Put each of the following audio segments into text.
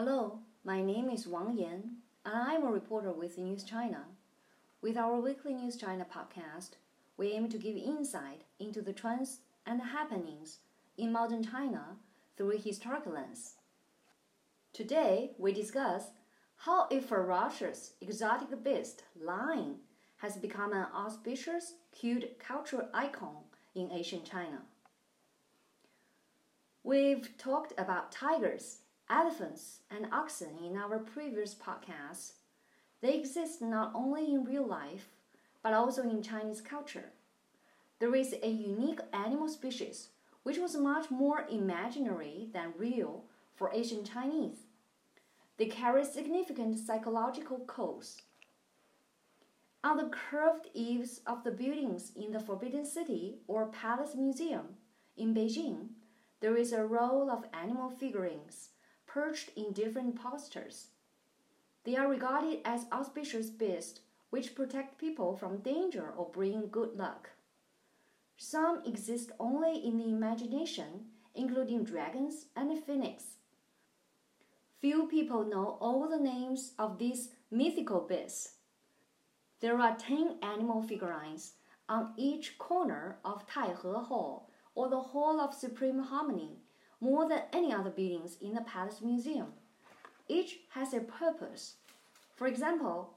Hello, my name is Wang Yan, and I'm a reporter with News China. With our weekly News China podcast, we aim to give insight into the trends and happenings in modern China through a historical lens. Today, we discuss how a ferocious exotic beast, lion, has become an auspicious, cute cultural icon in ancient China. We've talked about tigers, elephants, and oxen in our previous podcasts. They exist not only in real life, but also in Chinese culture. There is a unique animal species which was much more imaginary than real for ancient Chinese. They carry significant psychological codes. On the curved eaves of the buildings in the Forbidden City or Palace Museum in Beijing, there is a row of animal figurines perched in different postures. They are regarded as auspicious beasts which protect people from danger or bring good luck. Some exist only in the imagination, including dragons and phoenix. Few people know all the names of these mythical beasts. There are 10 animal figurines on each corner of Taihe Hall or the Hall of Supreme Harmony, more than any other buildings in the Palace Museum. Each has a purpose. For example,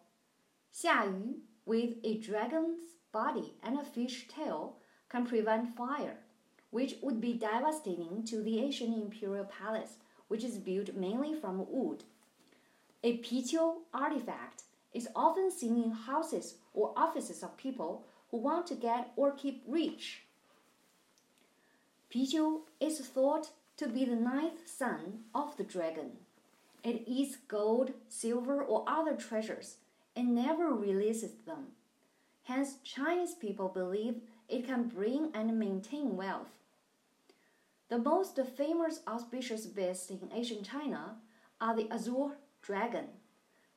Xia Yu, with a dragon's body and a fish tail, can prevent fire, which would be devastating to the ancient imperial palace which is built mainly from wood. A piqiu artifact is often seen in houses or offices of people who want to get or keep rich. Piqiu is thought to be the ninth son of the dragon. It eats gold, silver, or other treasures and never releases them. Hence, Chinese people believe it can bring and maintain wealth. The most famous auspicious beasts in ancient China are the azure dragon,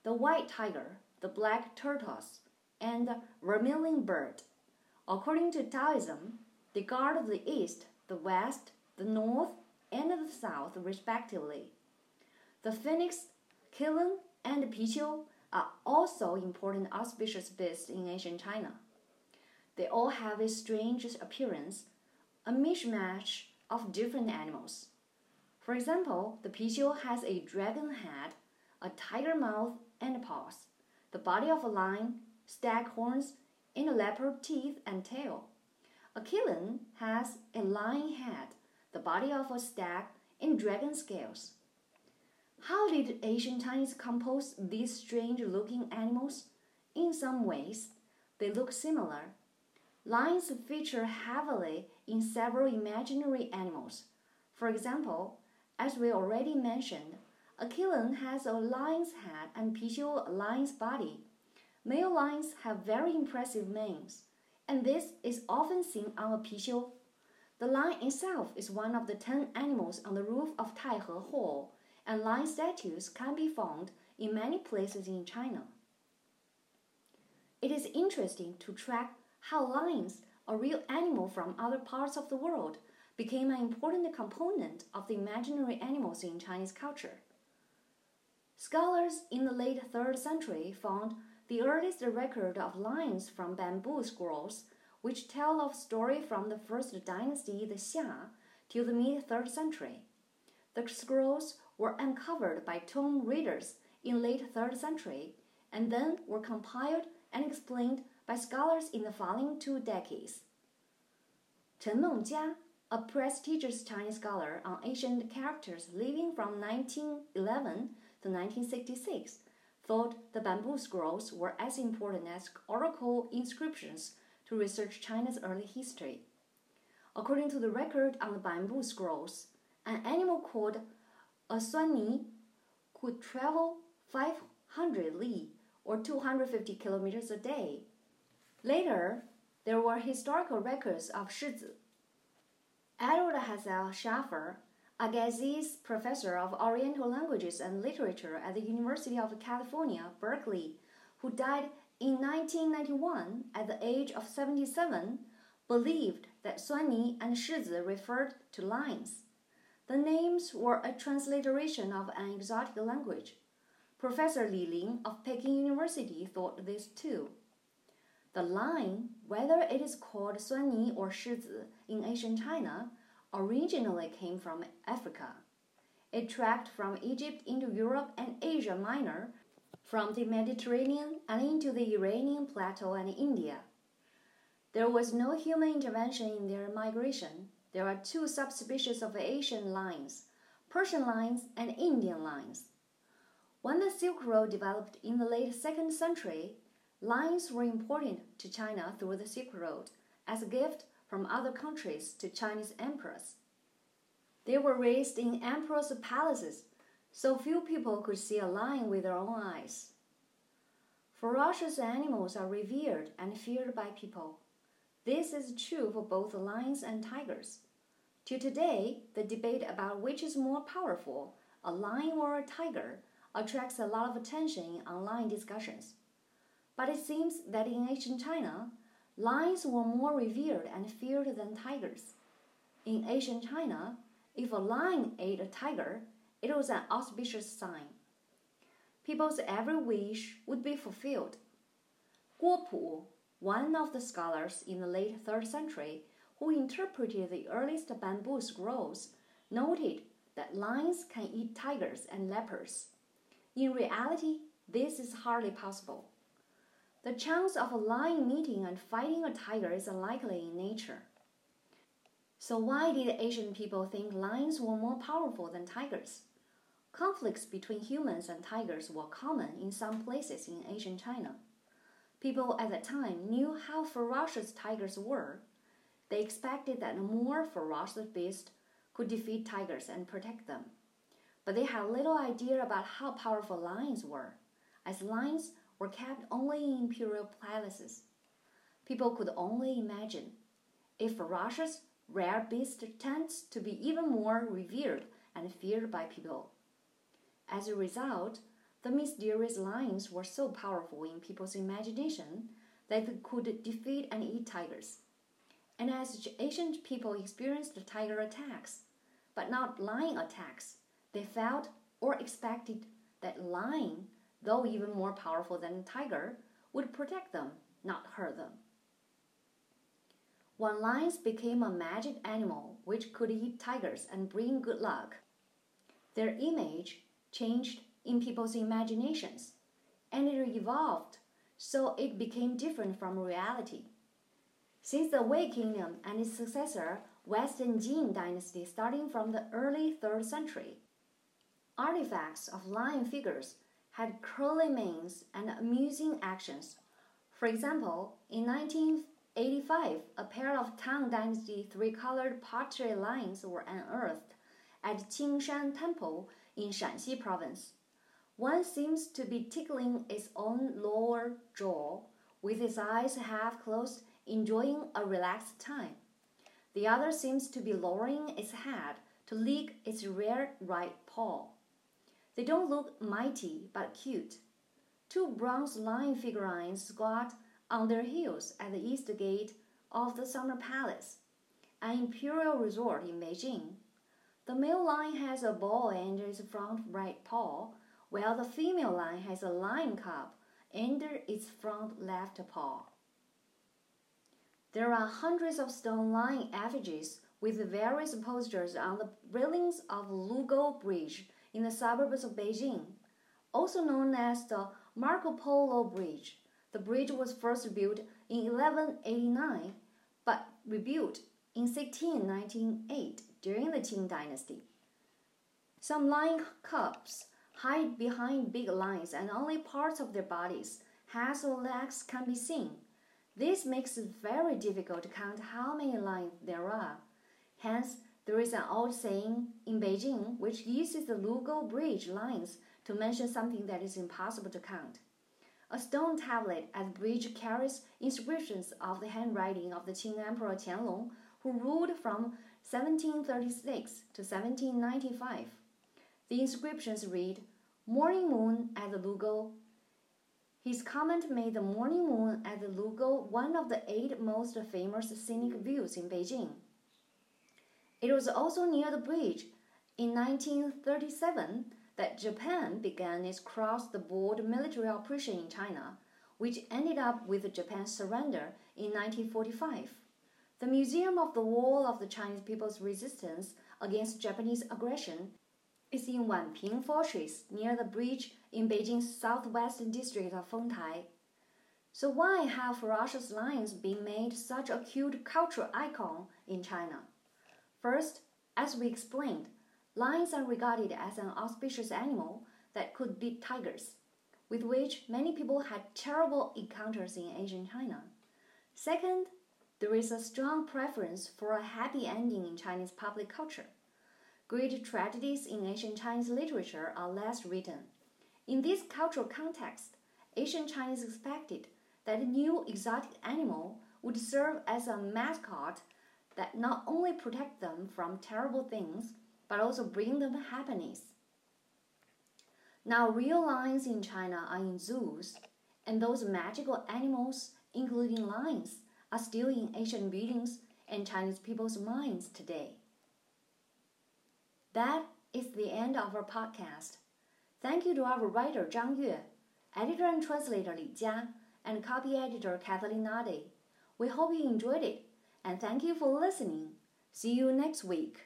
the white tiger, the black tortoise, and the vermilion bird. According to Taoism, they guard the east, the west, the north, and the south, respectively. The phoenix, qilin, and piqiu are also important auspicious beasts in ancient China. They all have a strange appearance, a mishmash of different animals. For example, the piqiu has a dragon head, a tiger mouth and paws, the body of a lion, stag horns, and a leopard teeth and tail. A qilin has a lion head, the body of a stag, and dragon scales. How did ancient Chinese compose these strange looking animals? In some ways, they look similar. Lions feature heavily in several imaginary animals. For example, as we already mentioned, a qilin has a lion's head and piqiu a lion's body. Male lions have very impressive manes, and this is often seen on a piqiu. The lion itself is one of the ten animals on the roof of Taihe Hall, and lion statues can be found in many places in China. It is interesting to track how lions a real animal from other parts of the world, became an important component of the imaginary animals in Chinese culture. Scholars in the late 3rd century found the earliest record of lions from bamboo scrolls, which tell of story from the first dynasty, the Xia, till the mid 3rd century. The scrolls were uncovered by tomb readers in late 3rd century and then were compiled and explained by scholars in the following two decades. Chen Mengjia, a prestigious Chinese scholar on ancient characters living from 1911 to 1966, thought the bamboo scrolls were as important as oracle inscriptions to research China's early history. According to the record on the bamboo scrolls, an animal called a could travel 500 li or 250 kilometers a day Later, there were historical records of Shizi. Edward Hetzel Schafer, a Gazese professor of Oriental languages and literature at the University of California, Berkeley, who died in 1991 at the age of 77, believed that Suanni and Shizi referred to lions. The names were a transliteration of an exotic language. Professor Li Ling of Peking University thought this too. The lion, whether it is called Suanni or Shizi in ancient China, originally came from Africa. It tracked from Egypt into Europe and Asia Minor, from the Mediterranean and into the Iranian plateau and India. There was no human intervention in their migration. There are two subspecies of Asian lions Persian lions and Indian lions. When the Silk Road developed in the late second century, lions were imported to China through the Silk Road as a gift from other countries to Chinese emperors. They were raised in emperors' palaces, so few people could see a lion with their own eyes. Ferocious animals are revered and feared by people. This is true for both lions and tigers. To today, the debate about which is more powerful, a lion or a tiger, attracts a lot of attention in online discussions. But it seems that in ancient China, lions were more revered and feared than tigers. In ancient China, if a lion ate a tiger, it was an auspicious sign. People's every wish would be fulfilled. Guo Pu, one of the scholars in the late 3rd century who interpreted the earliest bamboo scrolls, noted that lions can eat tigers and leopards. In reality, this is hardly possible. The chance of a lion meeting and fighting a tiger is unlikely in nature. So, why did Asian people think lions were more powerful than tigers? Conflicts between humans and tigers were common in some places in ancient China. People at that time knew how ferocious tigers were. They expected that a more ferocious beast could defeat tigers and protect them but they had little idea about how powerful lions were, as lions were kept only in imperial palaces. People could only imagine. A ferocious, rare beast tends to be even more revered and feared by people. As a result, the mysterious lions were so powerful in people's imagination that they could defeat and eat tigers. And as ancient people experienced tiger attacks, but not lion attacks, they felt or expected that lion, though even more powerful than tiger, would protect them, not hurt them. When lions became a magic animal which could eat tigers and bring good luck, their image changed in people's imaginations, and it evolved so it became different from reality. Since the Wei Kingdom and its successor, Western Jin Dynasty, starting from the early 3rd century, Artifacts of lion figures had curly manes and amusing actions. For example, in 1985, a pair of Tang Dynasty three colored pottery lions were unearthed at Qingshan Temple in Shanxi Province. One seems to be tickling its own lower jaw, with its eyes half closed, enjoying a relaxed time. The other seems to be lowering its head to lick its rear right paw. They don't look mighty but cute. Two bronze lion figurines squat on their heels at the east gate of the Summer Palace, an imperial resort in Beijing. The male lion has a ball under its front right paw, while the female lion has a lion cub under its front left paw. There are hundreds of stone lion effigies with various postures on the railings of Lugou Bridge in the suburbs of Beijing, also known as the Marco Polo Bridge. The bridge was first built in 1189 but rebuilt in 1698 during the Qing dynasty. Some lion cubs hide behind big lines and only parts of their bodies, heads or legs, can be seen. This makes it very difficult to count how many lions there are. Hence, there is an old saying in Beijing which uses the Lugou Bridge lines to mention something that is impossible to count. A stone tablet at the bridge carries inscriptions of the handwriting of the Qing Emperor Qianlong, who ruled from 1736 to 1795. The inscriptions read, Morning moon at the Lugou. His comment made the morning moon at the Lugou one of the eight most famous scenic views in Beijing. It was also near the bridge In 1937, that Japan began its cross-the-board military operation in China, which ended up with Japan's surrender in 1945. The Museum of the War of the Chinese People's Resistance against Japanese aggression is in Wanping Fortress near the bridge in Beijing's southwestern district of Fengtai. So why have ferocious lions been made such a cute cultural icon in China? First, as we explained, lions are regarded as an auspicious animal that could beat tigers, with which many people had terrible encounters in ancient China. Second, there is a strong preference for a happy ending in Chinese public culture. Great tragedies in ancient Chinese literature are less written. In this cultural context, ancient Chinese expected that a new exotic animal would serve as a mascot that not only protect them from terrible things, but also bring them happiness. Now, real lions in China are in zoos, and those magical animals, including lions, are still in Asian buildings and Chinese people's minds today. That is the end of our podcast. Thank you to our writer Zhang Yue, editor and translator Li Jia, and copy editor Kathleen Nade. We hope you enjoyed it, and thank you for listening. See you next week.